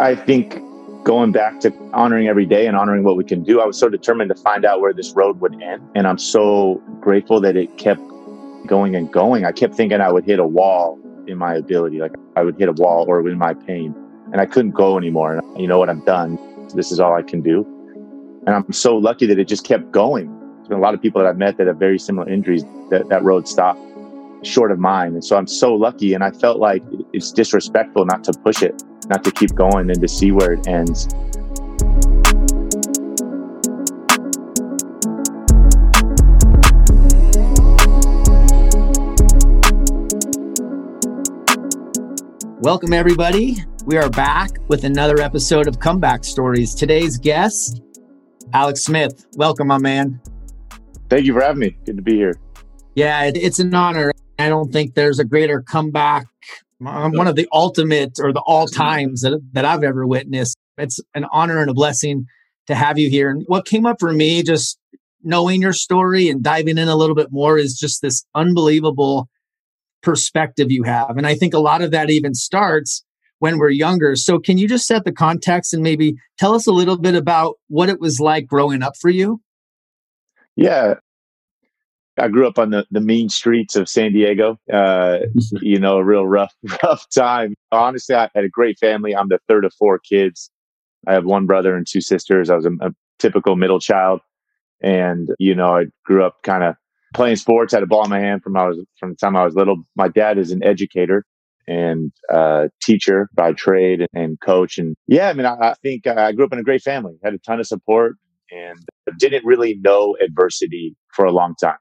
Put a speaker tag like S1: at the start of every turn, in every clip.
S1: I think going back to honoring every day and honoring what we can do, I was so determined to find out where this road would end. And I'm so grateful that it kept going and going. I kept thinking I would hit a wall in my ability, like I would hit a wall or in my pain, and I couldn't go anymore. And you know what? I'm done. This is all I can do. And I'm so lucky that it just kept going. There's been a lot of people that I've met that have very similar injuries that that road stopped short of mine. And so I'm so lucky. And I felt like it's disrespectful not to push it, not to keep going and to see where it ends.
S2: Welcome, everybody. We are back with another episode of Comeback Stories. Today's guest, Alex Smith. Welcome, my man.
S1: Thank you for having me. Good to be here.
S2: Yeah, it's an honor. I don't think there's a greater comeback. One of the ultimate or the all times that, that I've ever witnessed. It's an honor and a blessing to have you here. And what came up for me, just knowing your story and diving in a little bit more, is just this unbelievable perspective you have. And I think a lot of that even starts when we're younger. So, can you just set the context and maybe tell us a little bit about what it was like growing up for you?
S1: Yeah, I grew up on the, the mean streets of San Diego. Uh, you know, a real rough, rough time. Honestly, I had a great family. I'm the third of four kids. I have one brother and two sisters. I was a, a typical middle child. And, you know, I grew up kind of playing sports, had a ball in my hand from I was, from the time I was little. My dad is an educator and uh, teacher by trade and coach. And yeah, I mean, I, I think I grew up in a great family, had a ton of support and didn't really know adversity for a long time.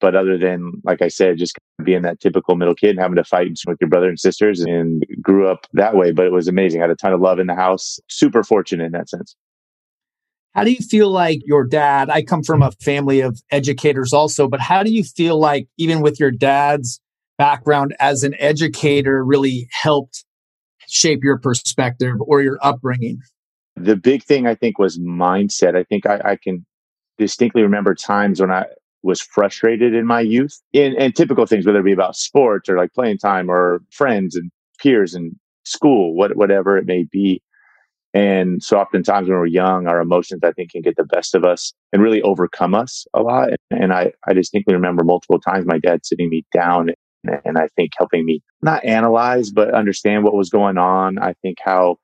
S1: But other than, like I said, just being that typical middle kid and having to fight with your brother and sisters and grew up that way. But it was amazing. I had a ton of love in the house. Super fortunate in that sense.
S2: How do you feel like your dad? I come from a family of educators also, but how do you feel like even with your dad's background as an educator really helped shape your perspective or your upbringing?
S1: The big thing I think was mindset. I think I, I can distinctly remember times when I was frustrated in my youth in, in typical things, whether it be about sports or like playing time or friends and peers and school, what, whatever it may be. And so oftentimes when we're young, our emotions, I think, can get the best of us and really overcome us a lot. And I, I distinctly remember multiple times my dad sitting me down and I think helping me not analyze, but understand what was going on. I think how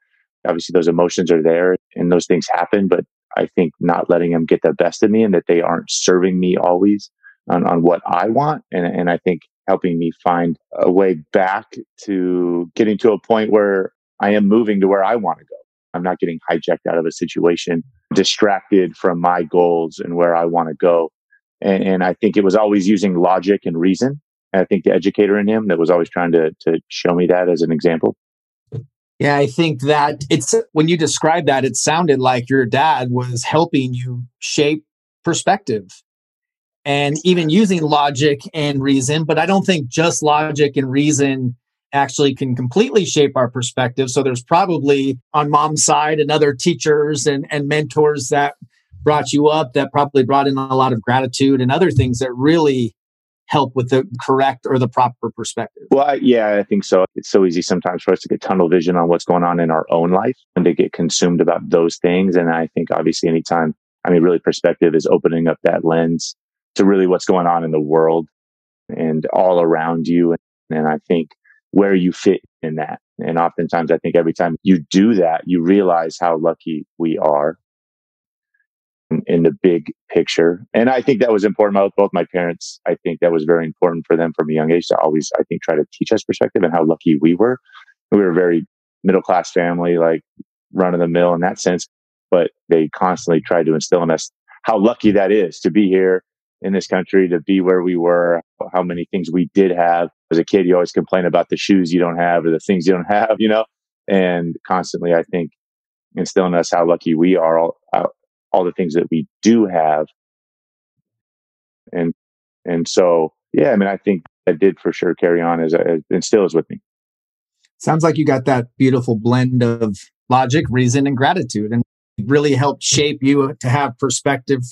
S1: obviously those emotions are there and those things happen, but I think not letting them get the best of me and that they aren't serving me always on, on what I want. And, and I think helping me find a way back to getting to a point where I am moving to where I want to go. I'm not getting hijacked out of a situation, distracted from my goals and where I want to go. And, and I think it was always using logic and reason. And I think the educator in him that was always trying to, to show me that as an example.
S2: Yeah, I think that it's when you describe that, it sounded like your dad was helping you shape perspective and even using logic and reason. But I don't think just logic and reason actually can completely shape our perspective. So there's probably on mom's side and other teachers and, and mentors that brought you up that probably brought in a lot of gratitude and other things that really help with the correct or the proper perspective?
S1: Well, yeah, I think so. It's so easy sometimes for us to get tunnel vision on what's going on in our own life and to get consumed about those things. And I think obviously anytime, I mean, really perspective is opening up that lens to really what's going on in the world and all around you. And I think where you fit in that. And oftentimes I think every time you do that, you realize how lucky we are in the big picture. And I think that was important. Both my parents, I think that was very important for them from a young age to always, I think, try to teach us perspective and how lucky we were. We were a very middle class family, like run of the mill in that sense, but they constantly tried to instill in us how lucky that is to be here in this country, to be where we were, how many things we did have. As a kid, you always complain about the shoes you don't have or the things you don't have, you know, and constantly, I think, instilling us how lucky we are all, all the things that we do have. And, and so, yeah, I mean, I think that did for sure carry on as, a, and still is with me.
S2: Sounds like you got that beautiful blend of logic, reason, and gratitude, and really helped shape you to have perspective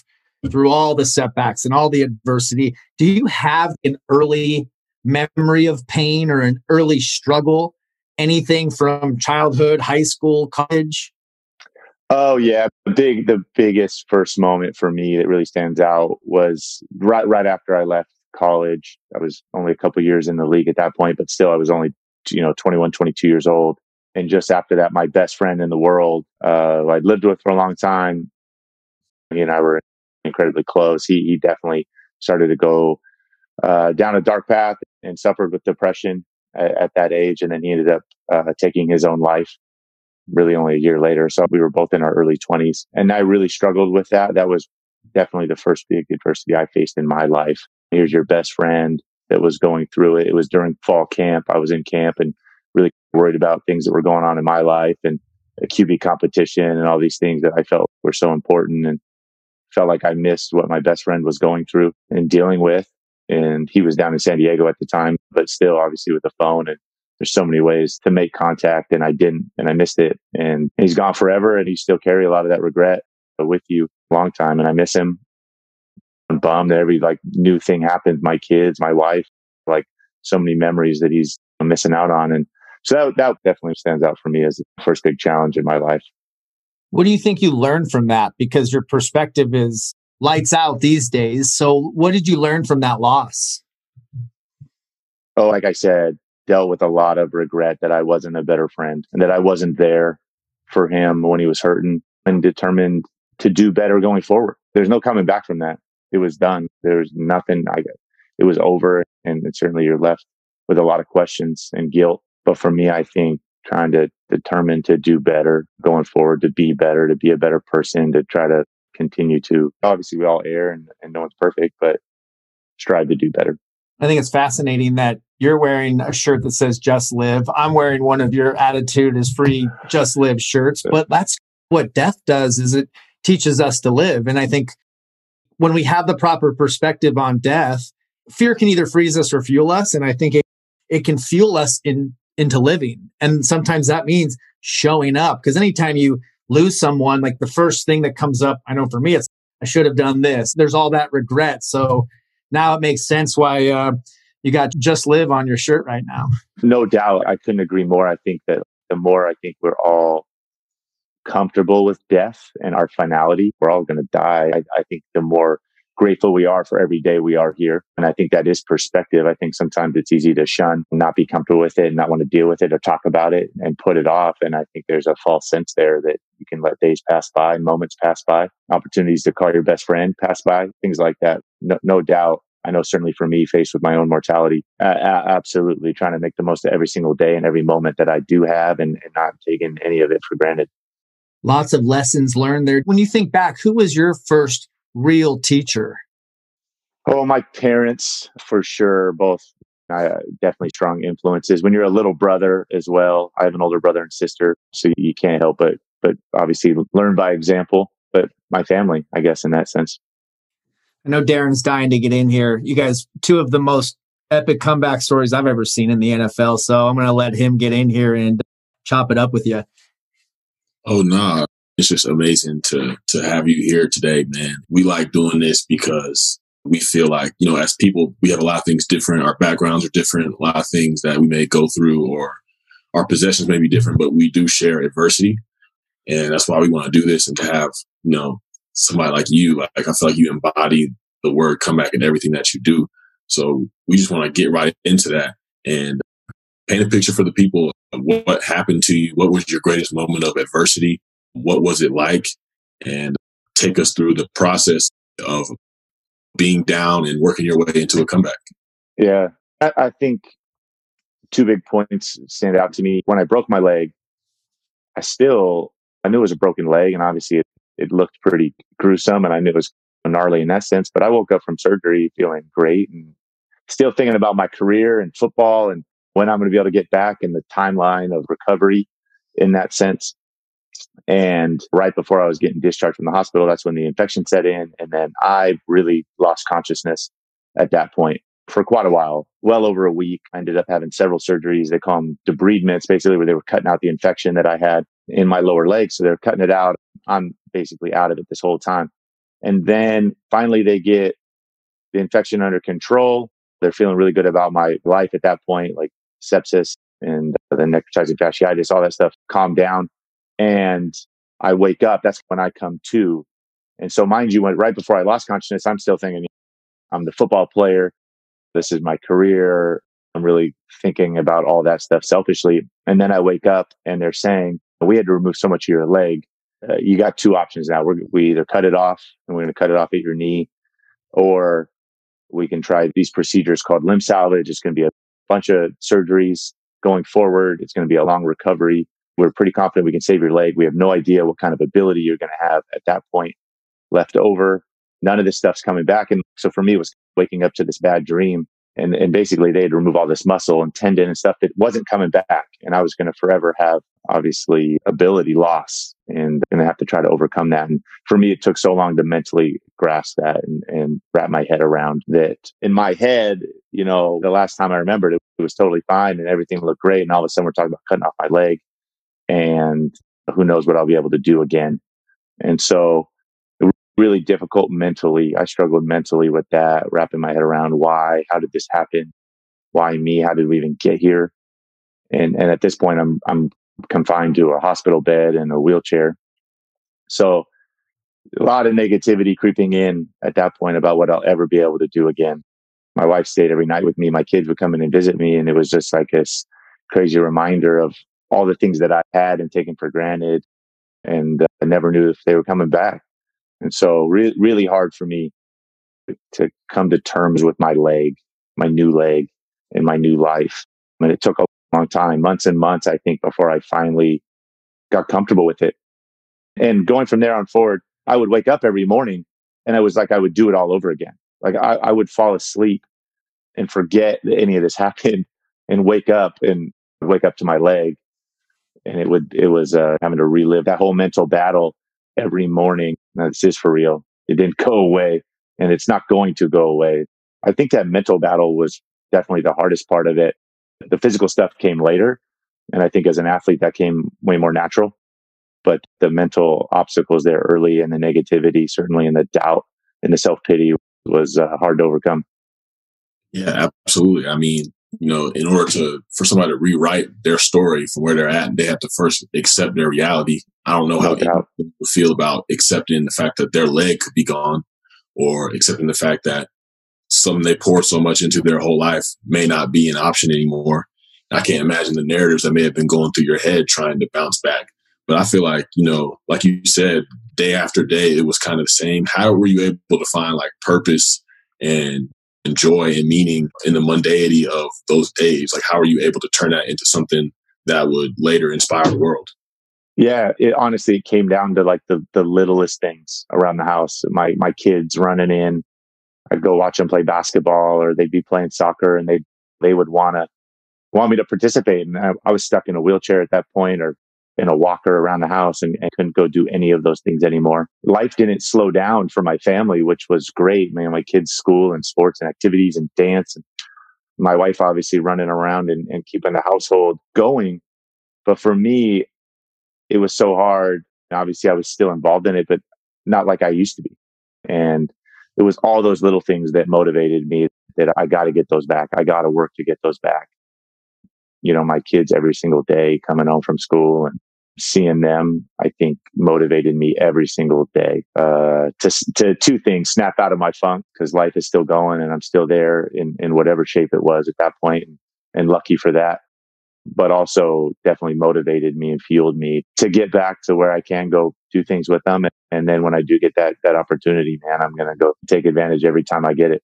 S2: through all the setbacks and all the adversity. Do you have an early memory of pain or an early struggle anything from childhood, high school, college?
S1: Oh yeah, the big the biggest first moment for me that really stands out was right right after I left college. I was only a couple years in the league at that point, but still I was only you know 21 22 years old. And just after that my best friend in the world uh I'd lived with for a long time he and I were incredibly close. He he definitely started to go uh down a dark path and suffered with depression at, at that age. And then he ended up uh, taking his own life really only a year later. So we were both in our early 20s. And I really struggled with that. That was definitely the first big adversity I faced in my life. Here's your best friend that was going through it. It was during fall camp. I was in camp and really worried about things that were going on in my life and a QB competition and all these things that I felt were so important and felt like I missed what my best friend was going through and dealing with. And he was down in San Diego at the time, but still obviously with the phone and there's so many ways to make contact and I didn't and I missed it and he's gone forever and he still carry a lot of that regret with you a long time and I miss him. I'm bummed that every like new thing happens. My kids, my wife, like so many memories that he's missing out on. And so that, that definitely stands out for me as the first big challenge in my life.
S2: What do you think you learned from that? Because your perspective is lights out these days. So what did you learn from that loss?
S1: Oh, like I said, dealt with a lot of regret that I wasn't a better friend and that I wasn't there for him when he was hurting and determined to do better going forward. There's no coming back from that. It was done. There's nothing I it was over and certainly you're left with a lot of questions and guilt. But for me, I think trying to determine to do better going forward, to be better, to be a better person, to try to continue to obviously we all err and, and no one's perfect, but strive to do better.
S2: I think it's fascinating that you're wearing a shirt that says just live. I'm wearing one of your attitude is free just live shirts, but that's what death does is it teaches us to live. And I think when we have the proper perspective on death, fear can either freeze us or fuel us. And I think it, it can fuel us in into living. And sometimes that means showing up. Because anytime you lose someone, like the first thing that comes up, I know for me, it's I should have done this. There's all that regret. So now it makes sense why uh, you got just live on your shirt right now.
S1: No doubt. I couldn't agree more. I think that the more I think we're all comfortable with death and our finality, we're all going to die. I, I think the more grateful we are for every day we are here. And I think that is perspective. I think sometimes it's easy to shun, not be comfortable with it, and not want to deal with it or talk about it and put it off. And I think there's a false sense there that you can let days pass by, moments pass by, opportunities to call your best friend pass by, things like that. No, no doubt. I know certainly for me, faced with my own mortality, uh, absolutely trying to make the most of every single day and every moment that I do have and, and not taking any of it for granted.
S2: Lots of lessons learned there. When you think back, who was your first real teacher?
S1: Oh, my parents, for sure, both uh, definitely strong influences. When you're a little brother as well, I have an older brother and sister, so you can't help but but obviously learn by example. But my family, I guess, in that sense.
S2: I know Darren's dying to get in here. You guys, two of the most epic comeback stories I've ever seen in the NFL. So I'm going to let him get in here and chop it up with you.
S3: Oh, no. Nah. It's just amazing to, to have you here today, man. We like doing this because we feel like, you know, as people, we have a lot of things different. Our backgrounds are different. A lot of things that we may go through or our possessions may be different, but we do share adversity. And that's why we want to do this and to have, you know, somebody like you, like I feel like you embody the word comeback in everything that you do. So we just want to get right into that and paint a picture for the people of what happened to you. What was your greatest moment of adversity? What was it like? And take us through the process of being down and working your way into a comeback.
S1: Yeah, I, I think two big points stand out to me. When I broke my leg, I still I knew it was a broken leg, and obviously it it looked pretty gruesome and I knew it was gnarly in that sense. But I woke up from surgery feeling great and still thinking about my career and football and when I'm going to be able to get back in the timeline of recovery in that sense. And right before I was getting discharged from the hospital, that's when the infection set in. And then I really lost consciousness at that point for quite a while, well over a week. I ended up having several surgeries. They call them debridements, basically, where they were cutting out the infection that I had in my lower leg. So they're cutting it out. I'm basically out of it this whole time. And then finally they get the infection under control. They're feeling really good about my life at that point, like sepsis and uh, the necrotizing fasciitis, all that stuff calmed down. And I wake up. That's when I come to. And so, mind you, when right before I lost consciousness, I'm still thinking I'm the football player. This is my career. I'm really thinking about all that stuff selfishly. And then I wake up and they're saying, we had to remove so much of your leg. Uh, you got two options now. We're, we either cut it off and we're going to cut it off at your knee or we can try these procedures called limb salvage. It's going to be a bunch of surgeries going forward. It's going to be a long recovery. We're pretty confident we can save your leg. We have no idea what kind of ability you're going to have at that point left over. None of this stuff's coming back. And so for me, it was waking up to this bad dream and, and basically they had to remove all this muscle and tendon and stuff that wasn't coming back. And I was going to forever have obviously ability loss and going to have to try to overcome that. And for me, it took so long to mentally grasp that and, and wrap my head around that in my head, you know, the last time I remembered it, it was totally fine and everything looked great. And all of a sudden we're talking about cutting off my leg and who knows what I'll be able to do again. And so really difficult mentally. I struggled mentally with that, wrapping my head around why, how did this happen? Why me? How did we even get here? And, and at this point, I'm, I'm confined to a hospital bed and a wheelchair. So a lot of negativity creeping in at that point about what I'll ever be able to do again. My wife stayed every night with me. My kids would come in and visit me. And it was just like this crazy reminder of all the things that I had and taken for granted. And uh, I never knew if they were coming back. And so re- really hard for me to come to terms with my leg, my new leg and my new life. Mean, it took a long time, months and months, I think, before I finally got comfortable with it. And going from there on forward, I would wake up every morning and I was like I would do it all over again. Like I, I would fall asleep and forget that any of this happened and wake up and wake up to my leg. And it would, it was uh, having to relive that whole mental battle every morning. Now, this is for real. It didn't go away and it's not going to go away. I think that mental battle was definitely the hardest part of it. The physical stuff came later. And I think as an athlete, that came way more natural. But the mental obstacles there early and the negativity, certainly, and the doubt and the self pity was uh, hard to overcome.
S3: Yeah, absolutely. I mean, you know, in order to for somebody to rewrite their story from where they're at, they have to first accept their reality. I don't know how people feel about accepting the fact that their leg could be gone, or accepting the fact that something they poured so much into their whole life may not be an option anymore. I can't imagine the narratives that may have been going through your head trying to bounce back. But I feel like, you know, like you said, day after day, it was kind of the same. How were you able to find like purpose and and joy and meaning in the mundanity of those days? Like, how are you able to turn that into something that would later inspire the world?
S1: Yeah, it honestly it came down to like the the littlest things around the house. My my kids running in, I'd go watch them play basketball, or they'd be playing soccer, and they they would want to want me to participate, and I, I was stuck in a wheelchair at that point, or in a walker around the house and, and, couldn't go do any of those things anymore. Life didn't slow down for my family, which was great. Man, my kids' school and sports and activities and dance and my wife obviously running around and, and keeping the household going. But for me, it was so hard. Obviously, I was still involved in it, but not like I used to be. And it was all those little things that motivated me that I got to get those back. I got to work to get those back you know, my kids every single day coming home from school and seeing them, I think motivated me every single day, uh, to, to two things, snap out of my funk because life is still going and I'm still there in, in whatever shape it was at that point and, and lucky for that. But also definitely motivated me and fueled me to get back to where I can go do things with them. And then when I do get that, that opportunity, man, I'm to go take advantage every time I get it.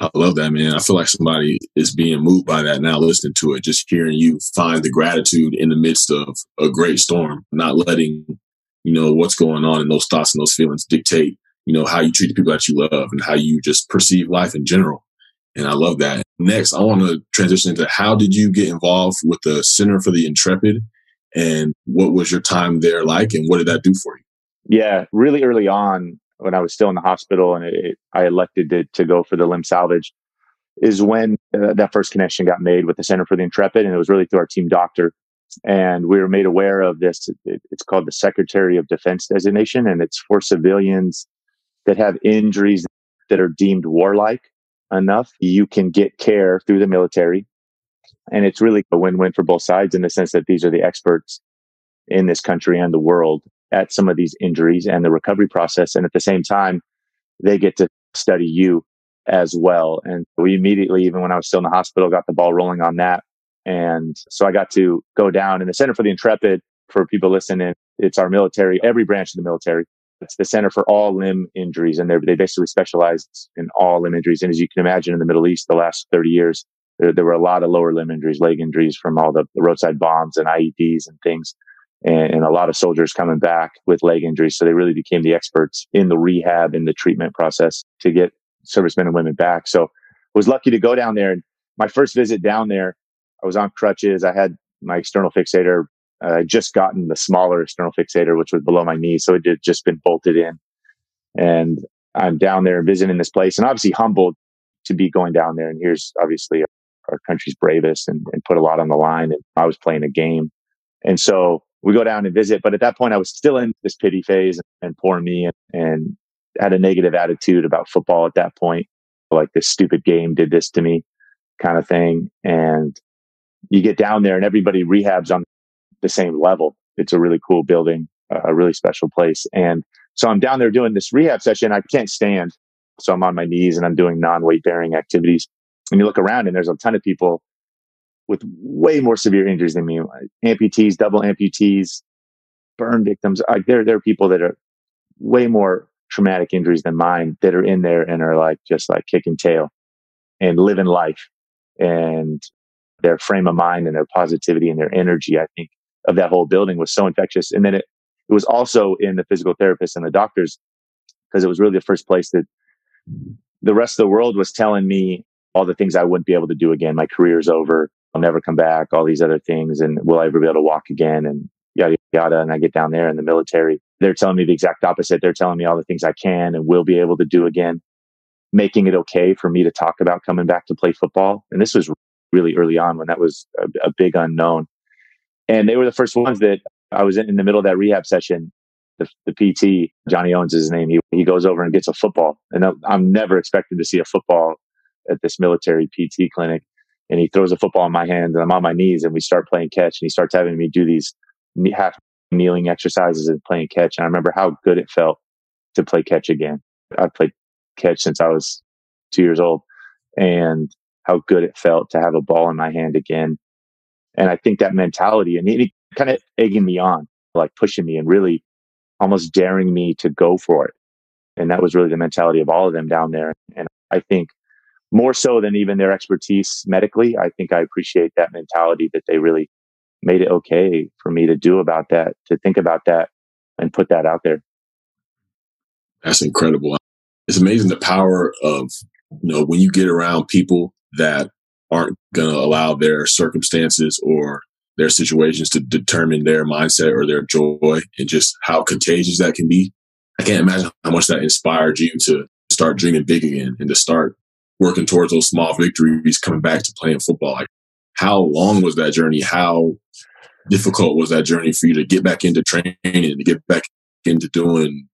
S3: I love that, man. I feel like somebody is being moved by that now, listening to it, just hearing you find the gratitude in the midst of a great storm, not letting, you know, what's going on and those thoughts and those feelings dictate, you know, how you treat the people that you love and how you just perceive life in general. And I love that. Next, I want to transition into how did you get involved with the Center for the Intrepid and what was your time there like and what did that do for you?
S1: Yeah, really early on, when I was still in the hospital and it, I elected to, to go for the limb salvage is when uh, that first connection got made with the Center for the Intrepid. And it was really through our team doctor. And we were made aware of this. It, it's called the Secretary of Defense designation, and it's for civilians that have injuries that are deemed warlike enough. You can get care through the military And it's really a win-win for both sides in the sense that these are the experts in this country and the world at some of these injuries and the recovery process. And at the same time, they get to study you as well. And we immediately, even when I was still in the hospital, got the ball rolling on that. And so I got to go down in the Center for the Intrepid for people listening. It's our military, every branch of the military. It's the Center for All Limb Injuries. And they basically specialize in all limb injuries. And as you can imagine, in the Middle East, the last 30 years, there, there were a lot of lower limb injuries, leg injuries from all the, the roadside bombs and IEDs and things and, and, a lot of soldiers coming back with leg injuries. So they really became the experts in the rehab and the treatment process to get servicemen and women back. So I was lucky to go down there. And my first visit down there, I was on crutches. I had my external fixator. Uh, I just gotten the smaller external fixator, which was below my knee. So it had just been bolted in. And I'm down there visiting this place and obviously humbled to be going down there. And here's obviously our country's bravest and, and put a lot on the line. And I was playing a game. And so we go down and visit. But at that point, I was still in this pity phase and poor me and, and had a negative attitude about football at that point. Like this stupid game did this to me kind of thing. And you get down there and everybody rehabs on the same level. It's a really cool building, a really special place. And so I'm down there doing this rehab session. I can't stand. So I'm on my knees and I'm doing non weight bearing activities. And you look around and there's a ton of people with way more severe injuries than me, amputees, double amputees, burn victims. Like there, there are people that are way more traumatic injuries than mine that are in there and are like just like kicking tail and living life and their frame of mind and their positivity and their energy. I think of that whole building was so infectious. And then it, it was also in the physical therapists and the doctors because it was really the first place that the rest of the world was telling me all the things I wouldn't be able to do again. My career's over. I'll never come back, all these other things. And will I ever be able to walk again? And yada, yada. And I get down there in the military. They're telling me the exact opposite. They're telling me all the things I can and will be able to do again, making it okay for me to talk about coming back to play football. And this was really early on when that was a, a big unknown. And they were the first ones that I was in, in the middle of that rehab session. The, the, PT, Johnny Owens is his name. He, he goes over and gets a football. And I'm never expecting to see a football at this military PT clinic and he throws a football in my hands and I'm on my knees and we start playing catch and he starts having me do these half kneeling exercises and playing catch. And I remember how good it felt to play catch again. I've played catch since I was two years old and how good it felt to have a ball in my hand again. And I think that mentality and it kind of egging me on, like pushing me and really almost daring me to go for it. And that was really the mentality of all of them down there. And I think more so than even their expertise medically. I think I appreciate that mentality that they really made it okay for me to do about that, to think about that and put that out there.
S3: That's incredible. It's amazing the power of, you know, when you get around people that aren't going to allow their circumstances or their situations to determine their mindset or their joy and just how contagious that can be. I can't imagine how much that inspired you to start dreaming big again and to start working towards those small victories, coming back to playing football. Like, how long was that journey? How difficult was that journey for you to get back into training to get back into doing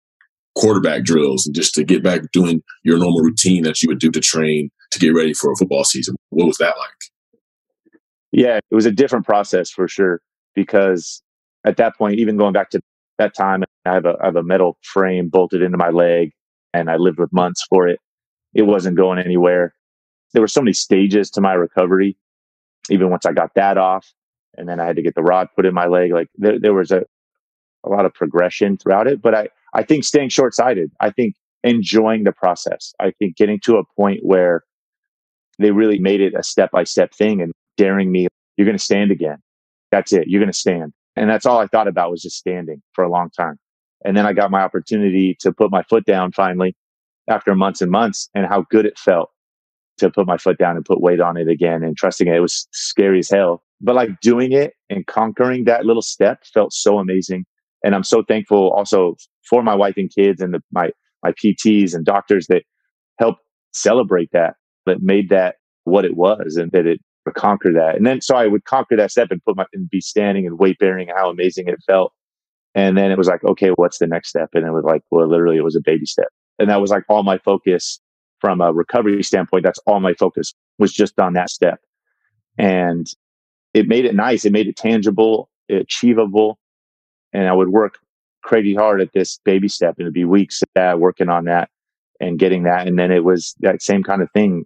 S3: quarterback drills and just to get back doing your normal routine that you would do to train to get ready for a football season? What was that like?
S1: Yeah, it was a different process for sure because at that point, even going back to that time, I have a, I have a metal frame bolted into my leg and I lived with months for it it wasn't going anywhere. There were so many stages to my recovery. Even once I got that off, and then I had to get the rod put in my leg. Like there, there was a, a lot of progression throughout it. But I, I think staying short sighted, I think enjoying the process. I think getting to a point where they really made it a step by step thing and daring me, you're going to stand again. That's it. You're going to stand. And that's all I thought about was just standing for a long time. And then I got my opportunity to put my foot down finally after months and months and how good it felt to put my foot down and put weight on it again and trusting it. It was scary as hell. But like doing it and conquering that little step felt so amazing. And I'm so thankful also for my wife and kids and the, my, my PTs and doctors that helped celebrate that, that made that what it was and that it conquer that. And then so I would conquer that step and put my and be standing and weight bearing and how amazing it felt. And then it was like, okay, what's the next step? And it was like, well, literally it was a baby step. And that was like all my focus from a recovery standpoint. That's all my focus was just on that step. And it made it nice. It made it tangible, achievable. And I would work crazy hard at this baby step and it'd be weeks that working on that and getting that. And then it was that same kind of thing.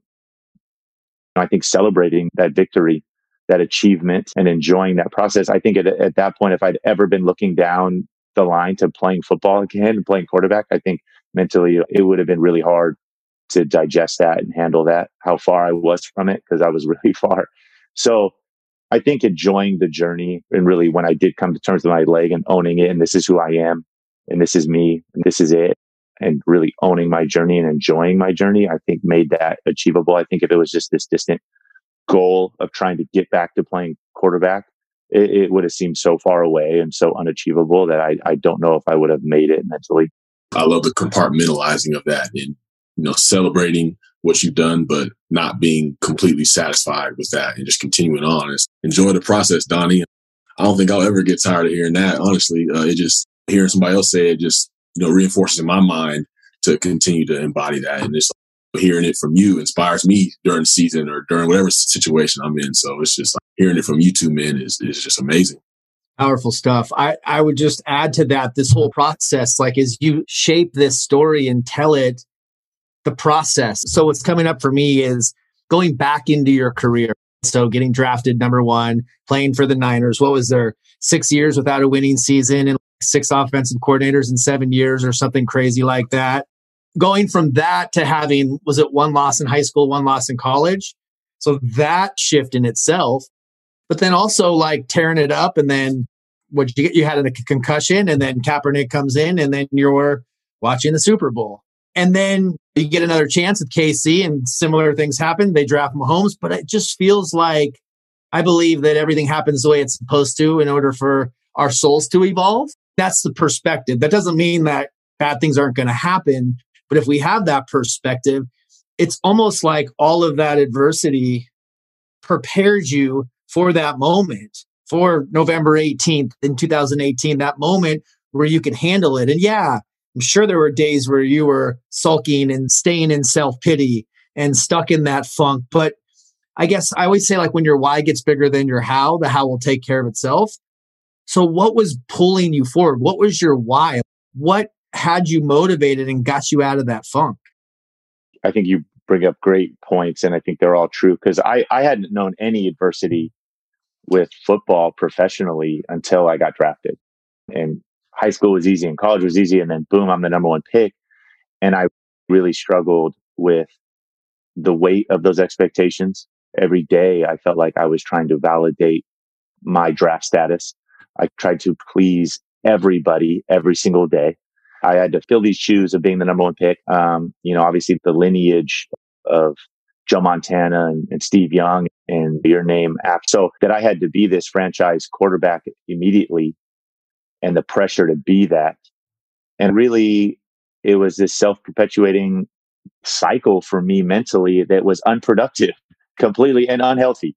S1: I think celebrating that victory, that achievement and enjoying that process. I think at, at that point, if I'd ever been looking down the line to playing football again and playing quarterback, I think mentally it would have been really hard to digest that and handle that, how far I was from it, because I was really far. So I think enjoying the journey and really when I did come to terms with my leg and owning it, and this is who I am, and this is me, and this is it, and really owning my journey and enjoying my journey, I think made that achievable. I think if it was just this distant goal of trying to get back to playing quarterback, it, it would have seemed so far away and so unachievable that I, I don't know if I would have made it mentally.
S3: I love the compartmentalizing of that and you know celebrating what you've done, but not being completely satisfied with that and just continuing on. It's, enjoy the process, Donnie. I don't think I'll ever get tired of hearing that. Honestly, uh, it just hearing somebody else say it just you know reinforces in my mind to continue to embody that, and just hearing it from you inspires me during the season or during whatever situation I'm in. So it's just like hearing it from you two men is is just amazing.
S2: Powerful stuff. I, I would just add to that this whole process, like as you shape this story and tell it, the process. So what's coming up for me is going back into your career. So getting drafted number one, playing for the Niners. What was there? Six years without a winning season and six offensive coordinators in seven years or something crazy like that. Going from that to having, was it one loss in high school, one loss in college? So that shift in itself but then also like tearing it up and then what you get you had a concussion and then Kaepernick comes in and then you're watching the Super Bowl. And then you get another chance at KC and similar things happen. They draft Mahomes, but it just feels like I believe that everything happens the way it's supposed to in order for our souls to evolve. That's the perspective. That doesn't mean that bad things aren't going to happen. But if we have that perspective, it's almost like all of that adversity prepares you for that moment, for November 18th in 2018, that moment where you could handle it. And yeah, I'm sure there were days where you were sulking and staying in self pity and stuck in that funk. But I guess I always say, like, when your why gets bigger than your how, the how will take care of itself. So, what was pulling you forward? What was your why? What had you motivated and got you out of that funk?
S1: I think you bring up great points, and I think they're all true because I, I hadn't known any adversity with football professionally until I got drafted. And high school was easy and college was easy. And then boom, I'm the number one pick. And I really struggled with the weight of those expectations. Every day I felt like I was trying to validate my draft status. I tried to please everybody every single day. I had to fill these shoes of being the number one pick. Um, you know, obviously the lineage of Joe Montana and, and Steve Young and your name app. So that I had to be this franchise quarterback immediately and the pressure to be that. And really, it was this self perpetuating cycle for me mentally that was unproductive completely and unhealthy.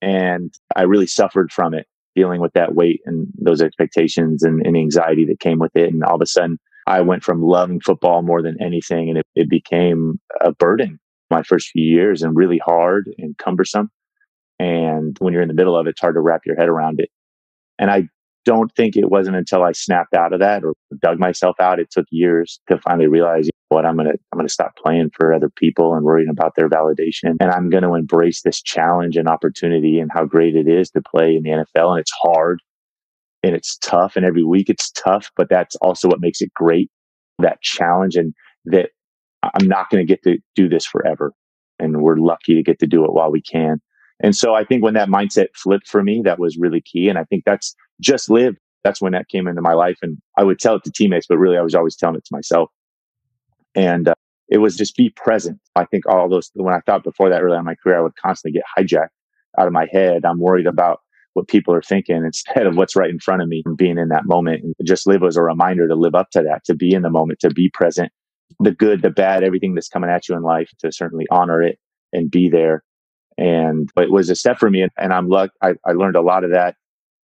S1: And I really suffered from it, dealing with that weight and those expectations and, and anxiety that came with it. And all of a sudden, I went from loving football more than anything, and it, it became a burden my first few years and really hard and cumbersome. And when you're in the middle of it, it's hard to wrap your head around it. And I don't think it wasn't until I snapped out of that or dug myself out. It took years to finally realize you know what I'm to, I'm to stop playing for other people and worrying about their validation. And I'm to embrace this challenge and opportunity and how great it is to play in the NFL. And it's hard and it's tough. And every week it's tough, but that's also what makes it great. That challenge and that I'm not going to get to do this forever. And we're lucky to get to do it while we can. And so I think when that mindset flipped for me, that was really key. And I think that's just live. That's when that came into my life. And I would tell it to teammates, but really I was always telling it to myself. And uh, it was just be present. I think all those, when I thought before that early in my career, I would constantly get hijacked out of my head. I'm worried about what people are thinking instead of what's right in front of me and being in that moment. And just live as a reminder to live up to that, to be in the moment, to be present, the good, the bad, everything that's coming at you in life, to certainly honor it and be there and it was a step for me. And I'm luck. I, I learned a lot of that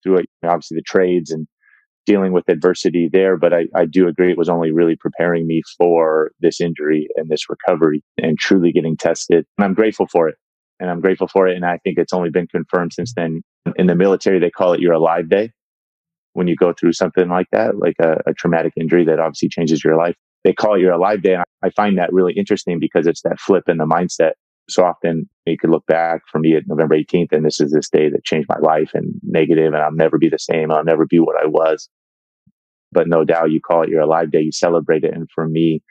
S1: through obviously the trades and dealing with adversity there. But I, I do agree it was only really preparing me for this injury and this recovery and truly getting tested. And I'm grateful for it. and I'm grateful for it. And I think it's only been confirmed since then. In the military, they call it your alive day when you go through something like that, like a, a traumatic injury that obviously changes your life. They call it your alive day. And I find that really interesting because it's that flip in the mindset. So often you could look back for me at November 18th, and this is this day that changed my life and negative, and I'll never be the same. I'll never be what I was. But no doubt you call it your alive day, you celebrate it. And for me,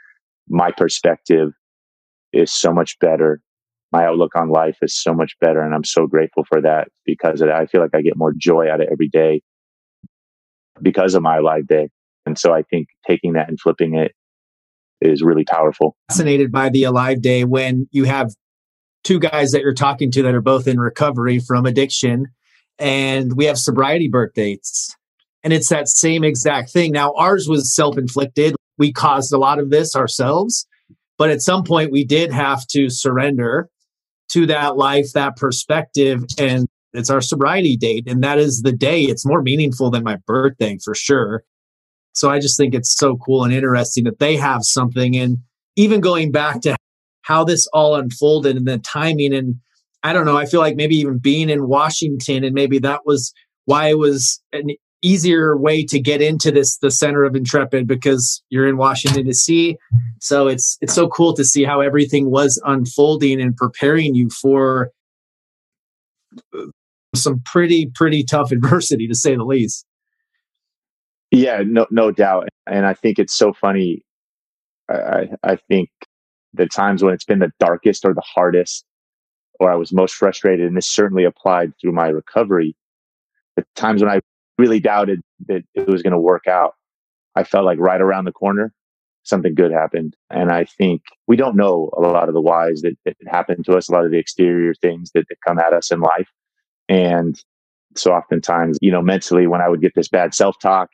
S1: my perspective is so much better. My outlook on life is so much better. And I'm so grateful for that because I feel like I get more joy out of every day because of my alive day. And so I think taking that and flipping it is really powerful.
S2: Fascinated by the alive day when you have two guys that you're talking to that are both in recovery from addiction and we have sobriety birthdays. And it's that same exact thing. Now, ours was self inflicted. We caused a lot of this ourselves. But at some point, we did have to surrender to that life, that perspective. And it's our sobriety date. And that is the day. It's more meaningful than my birthday for sure. So I just think it's so cool and interesting that they have something. And even going back to how this all unfolded and the timing. And I don't know, I feel like maybe even being in Washington and maybe that was why it was an easier way to get into this the center of intrepid because you're in washington d.c so it's it's so cool to see how everything was unfolding and preparing you for some pretty pretty tough adversity to say the least
S1: yeah no no doubt and i think it's so funny i i think the times when it's been the darkest or the hardest or i was most frustrated and this certainly applied through my recovery the times when i really doubted that it was going to work out. I felt like right around the corner, something good happened. And I think we don't know a lot of the whys that, that happen to us, a lot of the exterior things that, that come at us in life. And so oftentimes, you know, mentally, when I would get this bad self talk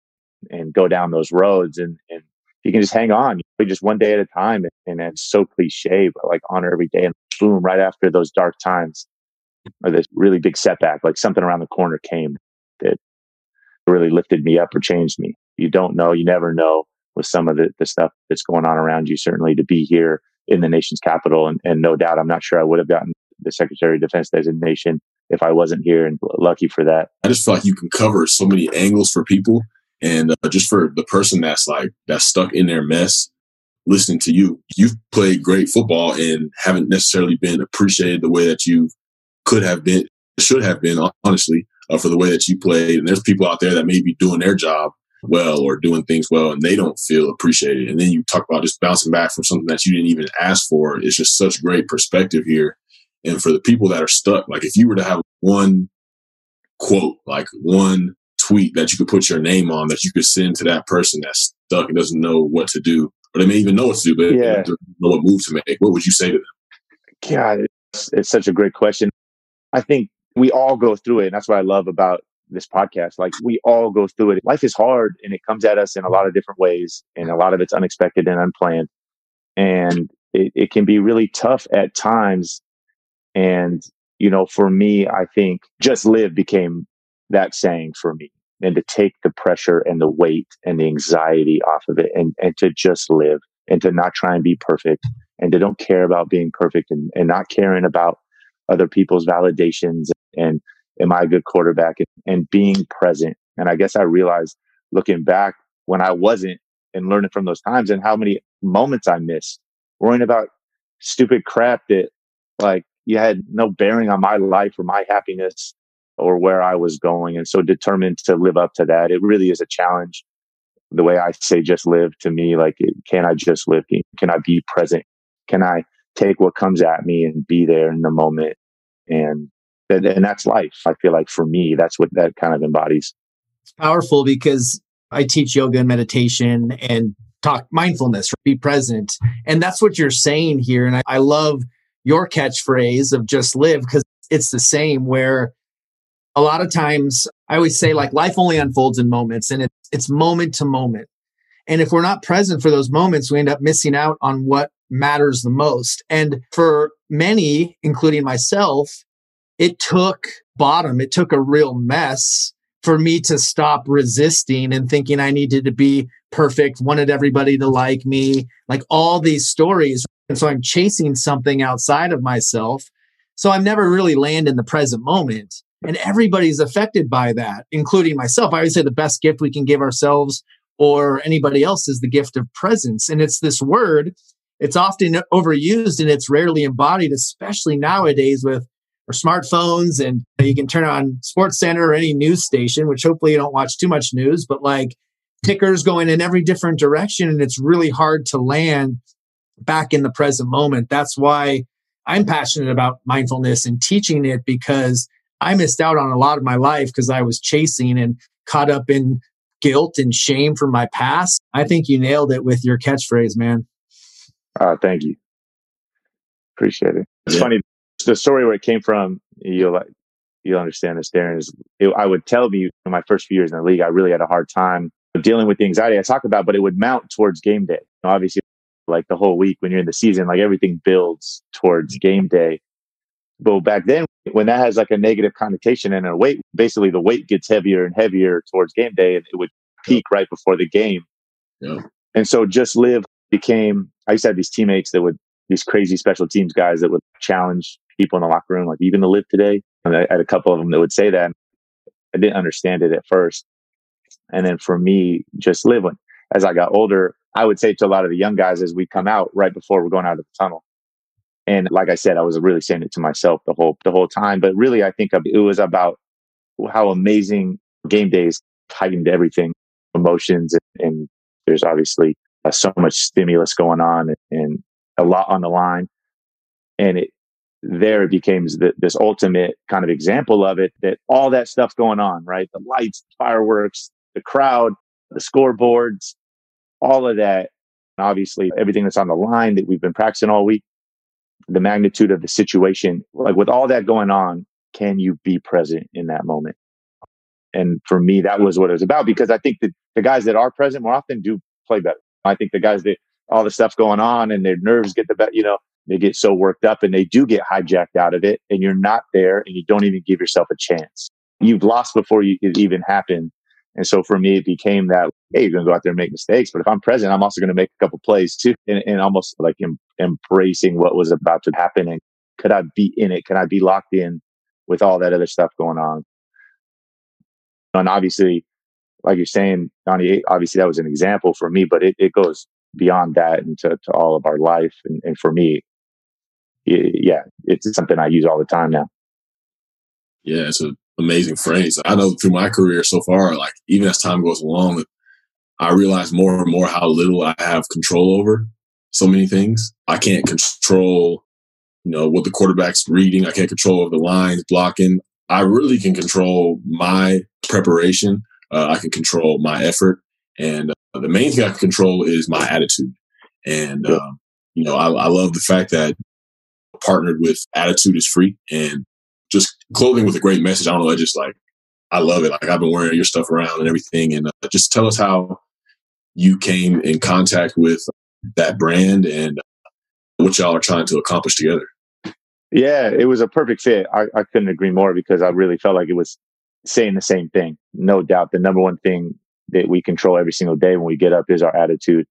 S1: and go down those roads and, and you can just hang on, just one day at a time. And it's so cliche, but like honor every day. And boom, right after those dark times or this really big setback, like something around the corner came that really lifted me up or changed me. You don't know, you never know with some of the, the stuff that's going on around you, certainly to be here in the nation's capital. And, and no doubt, I'm not sure I would have gotten the Secretary of Defense designation if I wasn't here and lucky for that.
S3: I just feel like you can cover so many angles for people. And uh, just for the person that's like, that's stuck in their mess, listening to you, you've played great football and haven't necessarily been appreciated the way that you could have been, should have been, honestly uh, for the way that you played. And there's people out there that may be doing their job well or doing things well and they don't feel appreciated. And then you talk about just bouncing back from something that you didn't even ask for. It's just such great perspective here. And for the people that are stuck, like if you were to have one quote, like one tweet that you could put your name on that you could send to that person that's stuck and doesn't know what to do, or they may even know what to do, but yeah. don't know what move to make, what would you say to them?
S1: God, it's, it's such a great question. I think we all go through it. And that's what I love about this podcast. Like we all go through it. Life is hard and it comes at us in a lot of different ways and a lot of it's unexpected and unplanned. And it, it can be really tough at times. And, you know, for me, I think just live became that saying for me and to take the pressure and the weight and the anxiety off of it and, and to just live and to not try and be perfect and to don't care about being perfect and, and not caring about other people's validations and am I a good quarterback and, and being present. And I guess I realized looking back when I wasn't and learning from those times and how many moments I missed worrying about stupid crap that like you had no bearing on my life or my happiness or where I was going. And so determined to live up to that. It really is a challenge. The way I say just live to me, like, can I just live? Can I be present? Can I take what comes at me and be there in the moment? And and, that's life. I feel like for me, that's what that kind of embodies.
S2: It's powerful because I teach yoga and meditation and talk mindfulness, be present. And that's what you're saying here. And I, I love your catchphrase of just live because it's the same where a lot of times I always say like life only unfolds in moments and it's, it's moment to moment. And if we're not present for those moments, we end up missing out on what matters the most. And for many, including myself, it took bottom, it took a real mess for me to stop resisting and thinking I needed to be perfect, wanted everybody to like me, like all these stories. And so I'm chasing something outside of myself. So I'm never really land in the present moment. And everybody's affected by that, including myself. I always say the best gift we can give ourselves or anybody else is the gift of presence. And it's this word, it's often overused and it's rarely embodied, especially nowadays with our smartphones. And you can turn on Sports Center or any news station, which hopefully you don't watch too much news, but like tickers going in every different direction. And it's really hard to land back in the present moment. That's why I'm passionate about mindfulness and teaching it because I missed out on a lot of my life because I was chasing and caught up in guilt and shame from my past. I think you nailed it with your catchphrase, man.
S1: Uh, thank you. Appreciate it. It's yeah. funny. The story where it came from, you'll like, you'll understand this, Darren. Is it, I would tell you in my first few years in the league, I really had a hard time dealing with the anxiety I talk about, but it would mount towards game day. Obviously, like the whole week when you're in the season, like everything builds towards game day. But back then, when that has like a negative connotation and a weight, basically the weight gets heavier and heavier towards game day, and it would peak right before the game. Yeah. And so just live became. I used to have these teammates that would these crazy special teams guys that would challenge people in the locker room, like even to live today. And I had a couple of them that would say that. I didn't understand it at first, and then for me, just living as I got older, I would say to a lot of the young guys as we come out right before we're going out of the tunnel. And like I said, I was really saying it to myself the whole the whole time. But really, I think it was about how amazing game days heightened everything, emotions, and, and there's obviously uh, so much stimulus going on and, and, a lot on the line. And it there it became the, this ultimate kind of example of it that all that stuff going on, right? The lights, fireworks, the crowd, the scoreboards, all of that. Obviously, everything that's on the line that we've been practicing all week, the magnitude of the situation, like with all that going on, can you be present in that moment? And for me, that was what it was about because I think that the guys that are present more often do play better. I think the guys that all the stuff going on and their nerves get the best, you know, they get so worked up and they do get hijacked out of it and you're not there and you don't even give yourself a chance. You've lost before you, it even happened. And so for me, it became that, hey, you're going to go out there and make mistakes. But if I'm present, I'm also going to make a couple plays too. And, and almost like em- embracing what was about to happen. And could I be in it? Can I be locked in with all that other stuff going on? And obviously, like you're saying, Donnie, obviously that was an example for me, but it, it goes beyond that into to all of our life. And, and for me, it, yeah, it's something I use all the time now.
S3: Yeah, it's a amazing phrase. I know through my career so far, like even as time goes along, I realize more and more how little I have control over so many things. I can't control, you know, what the quarterback's reading. I can't control the lines blocking. I really can control my preparation. Uh, I can control my effort. And uh, the main thing I can control is my attitude. And, um, you know, I, I love the fact that partnered with Attitude is Free. And clothing with a great message. I don't know. I just like, I love it. Like I've been wearing your stuff around and everything. And uh, just tell us how you came in contact with that brand and what y'all are trying to accomplish together.
S1: Yeah, it was a perfect fit. I, I couldn't agree more because I really felt like it was saying the same thing. No doubt. The number one thing that we control every single day when we get up is our attitude.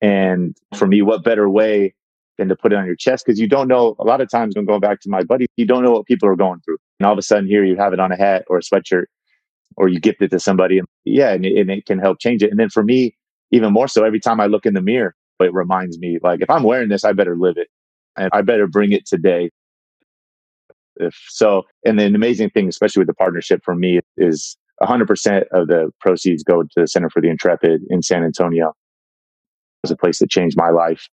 S1: And for me, what better way than to put it on your chest because you don't know a lot of times when going back to my buddy, you don't know what people are going through. And all of a sudden here you have it on a hat or a sweatshirt or you gift it to somebody and yeah, and it, and it can help change it. And then for me, even more so every time I look in the mirror, it reminds me like if I'm wearing this, I better live it and I better bring it today. If so, and the amazing thing, especially with the partnership for me is 100% of the proceeds go to the Center for the Intrepid in San Antonio. It was a place that changed my life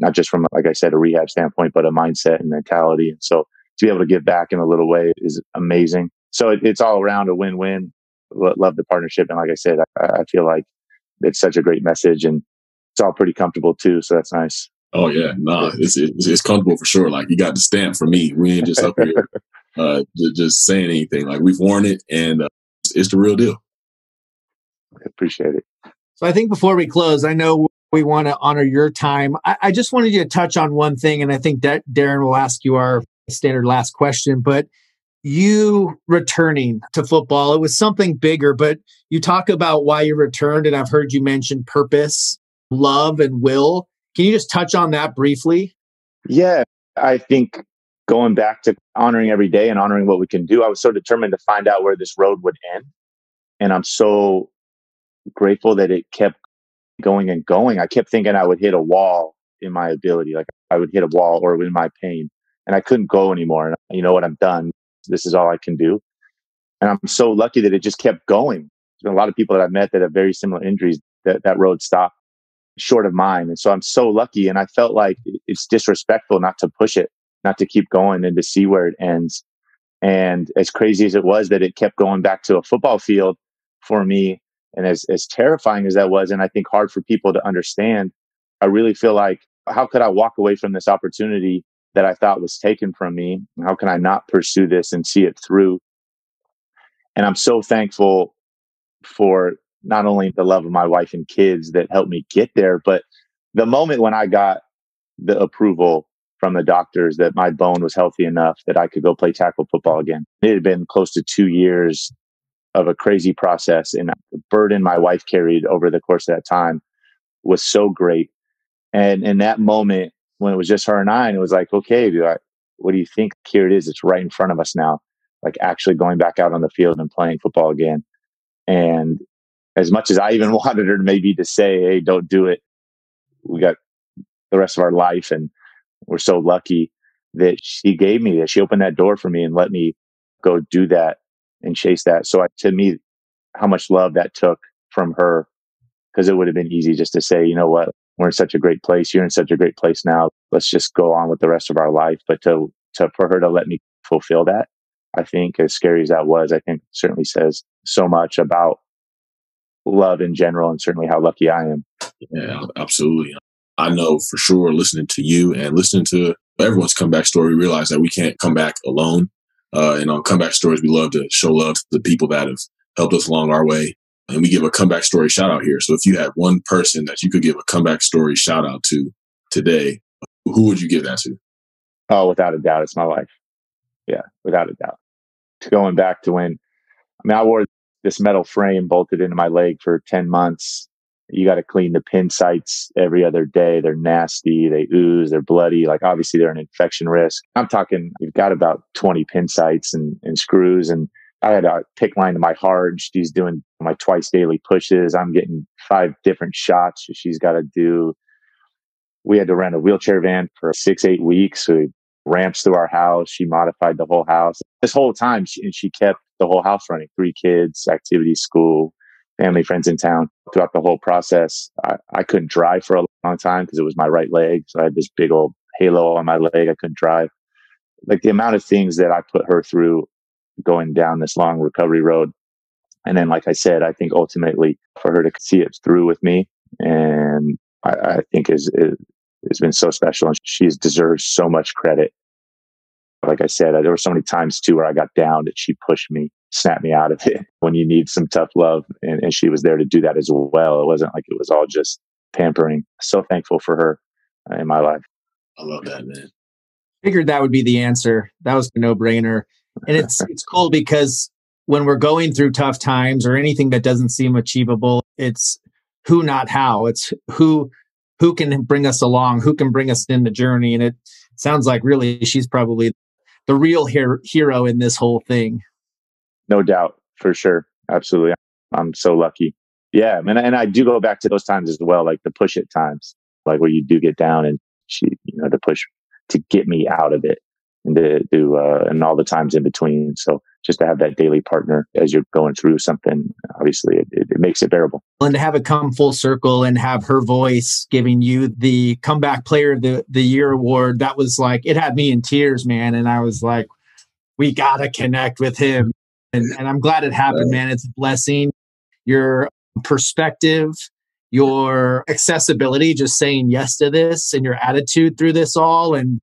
S1: not just from, like I said, a rehab standpoint, but a mindset and mentality. And so to be able to give back in a little way is amazing. So it, it's all around a win-win. Love the partnership. And like I said, I, I feel like it's such a great message and it's all pretty comfortable too. So that's nice.
S3: Oh yeah, nah, it's, it's, it's comfortable for sure. Like you got the stamp for me. We ain't just up here uh, just, just saying anything. Like we've worn it, and uh, it's, it's the real deal.
S1: I appreciate it.
S2: So I think before we close, I know we want to honor your time. I, I, just wanted you to touch on one thing, and I think that Darren will ask you our standard last question. But you returning to football, it was something bigger, but you talk about why you returned, and I've heard you mention purpose, love, and will. Can you just touch on that briefly?
S1: Yeah, I think going back to honoring every day and honoring what we can do, I was so determined to find out where this road would end. And I'm so grateful that it kept going and going. I kept thinking I would hit a wall in my ability, like I would hit a wall or in my pain, and I couldn't go anymore. And you know what? I'm done. This is all I can do. And I'm so lucky that it just kept going. There's been a lot of people that I've met that have very similar injuries that that road stopped short of mine. And so I'm so lucky. And I felt like it's disrespectful not to push it, not to keep going and to see where it ends. And as crazy as it was that it kept going back to a football field for me, and as, as terrifying as that was, and I think hard for people to understand, I really feel like, how could I walk away from this opportunity that I thought was taken from me? How can I not pursue this and see it through? And I'm so thankful for not only the love of my wife and kids that helped me get there, but the moment when I got the approval from the doctors that my bone was healthy enough that I could go play tackle football again. It had been close to two years of a crazy process, and the burden my wife carried over the course of that time was so great. And in that moment, when it was just her and I, and it was like, okay, what do you think? Here it is. It's right in front of us now. Like actually going back out on the field and playing football again. And as much as I even wanted her maybe to say, Hey, don't do it. We got the rest of our life. And we're so lucky that she gave me that. She opened that door for me and let me go do that and chase that. So I, to me, how much love that took from her, because it would have been easy just to say, you know what, we're in such a great place. You're in such a great place now. Let's just go on with the rest of our life. But to, to, for her to let me fulfill that, I think as scary as that was, I think certainly says so much about love in general and certainly how lucky I am.
S3: Yeah, absolutely. I know for sure listening to you and listening to everyone's comeback story, realize that we can't come back alone. Uh, and on comeback stories, we love to show love to the people that have helped us along our way. And we give a comeback story shout out here. So if you had one person that you could give a comeback story shout out to today, who would you give that to?
S1: Oh, without a doubt, it's my wife. Yeah, without a doubt. Going back to when, I mean, I wore this metal frame bolted into my leg for 10 months. You got to clean the pin sites every other day. They're nasty. They ooze. They're bloody. Like obviously they're an infection risk. I'm talking, you've got about 20 pin sites and, and screws. And I had a PICC line to my heart. She's doing my twice daily pushes. I'm getting five different shots she's got to do. We had to rent a wheelchair van for six, eight weeks. So ramps through our house. She modified the whole house. This whole time, she, and she kept the whole house running. Three kids, activity, school, family, friends in town. Throughout the whole process, I, I couldn't drive for a long time because it was my right leg. So I had this big old halo on my leg. I couldn't drive. Like the amount of things that I put her through going down this long recovery road. And then, like I said, I think ultimately for her to see it through with me and I, I think is, is has been so special and she deserves so much credit like I said, there were so many times too where I got down that she pushed me, snapped me out of it when you need some tough love. And, and she was there to do that as well. It wasn't like it was all just pampering. So thankful for her uh, in my life.
S3: I love that, man.
S2: Figured that would be the answer. That was a no brainer. And it's, it's cool because when we're going through tough times or anything that doesn't seem achievable, it's who, not how. It's who, who can bring us along, who can bring us in the journey. And it sounds like really she's probably the real her- hero in this whole thing.
S1: No doubt, for sure, absolutely. I'm so lucky. Yeah, and and I do go back to those times as well, like the push it times, like where you do get down and she, you know, to push to get me out of it and to do uh, and all the times in between. So just to have that daily partner as you're going through something, obviously it, it, it, makes it bearable.
S2: And to have it come full circle and have her voice giving you the comeback player of the, the year award, that was like, it had me in tears, man. And I was like, we got to connect with him. And, and I'm glad it happened, man. It's a blessing. Your perspective, your accessibility, just saying yes to this and your attitude through this all and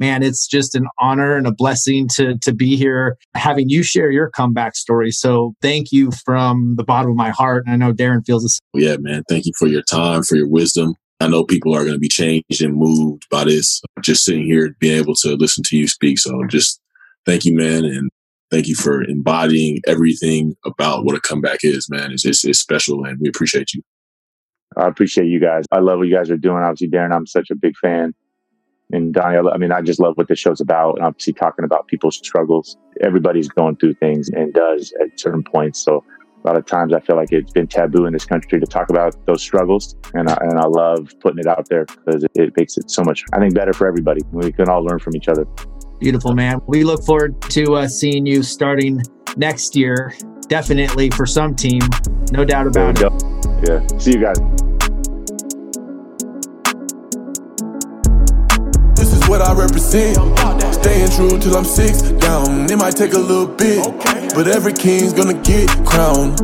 S2: man, it's just an honor and a blessing to to be here, having you share your comeback story. So thank you from the bottom of my heart. And I know Darren feels the
S3: same. Yeah, man. Thank you for your time, for your wisdom. I know people are going to be changed and moved by this. Just sitting here, being able to listen to you speak. So just thank you, man, and thank you for embodying everything about what a comeback is, man. It's, it's, it's special, and we appreciate you.
S1: I appreciate you guys. I love what you guys are doing. Obviously, Darren, I'm such a big fan And Donnie, I mean, I just love what this show's about. And obviously, talking about people's struggles. Everybody's going through things and does at certain points. So a lot of times I feel like it's been taboo in this country to talk about those struggles. And I, and I love putting it out there because it, it makes it so much, I think, better for everybody. We can all learn from each other.
S2: Beautiful, man. We look forward to uh, seeing you starting next year. Definitely for some team, no doubt about it.
S1: Yeah. See you guys.
S4: This is what I represent. Staying true till I'm six down. It might take a little bit, but every king's gonna get crowned.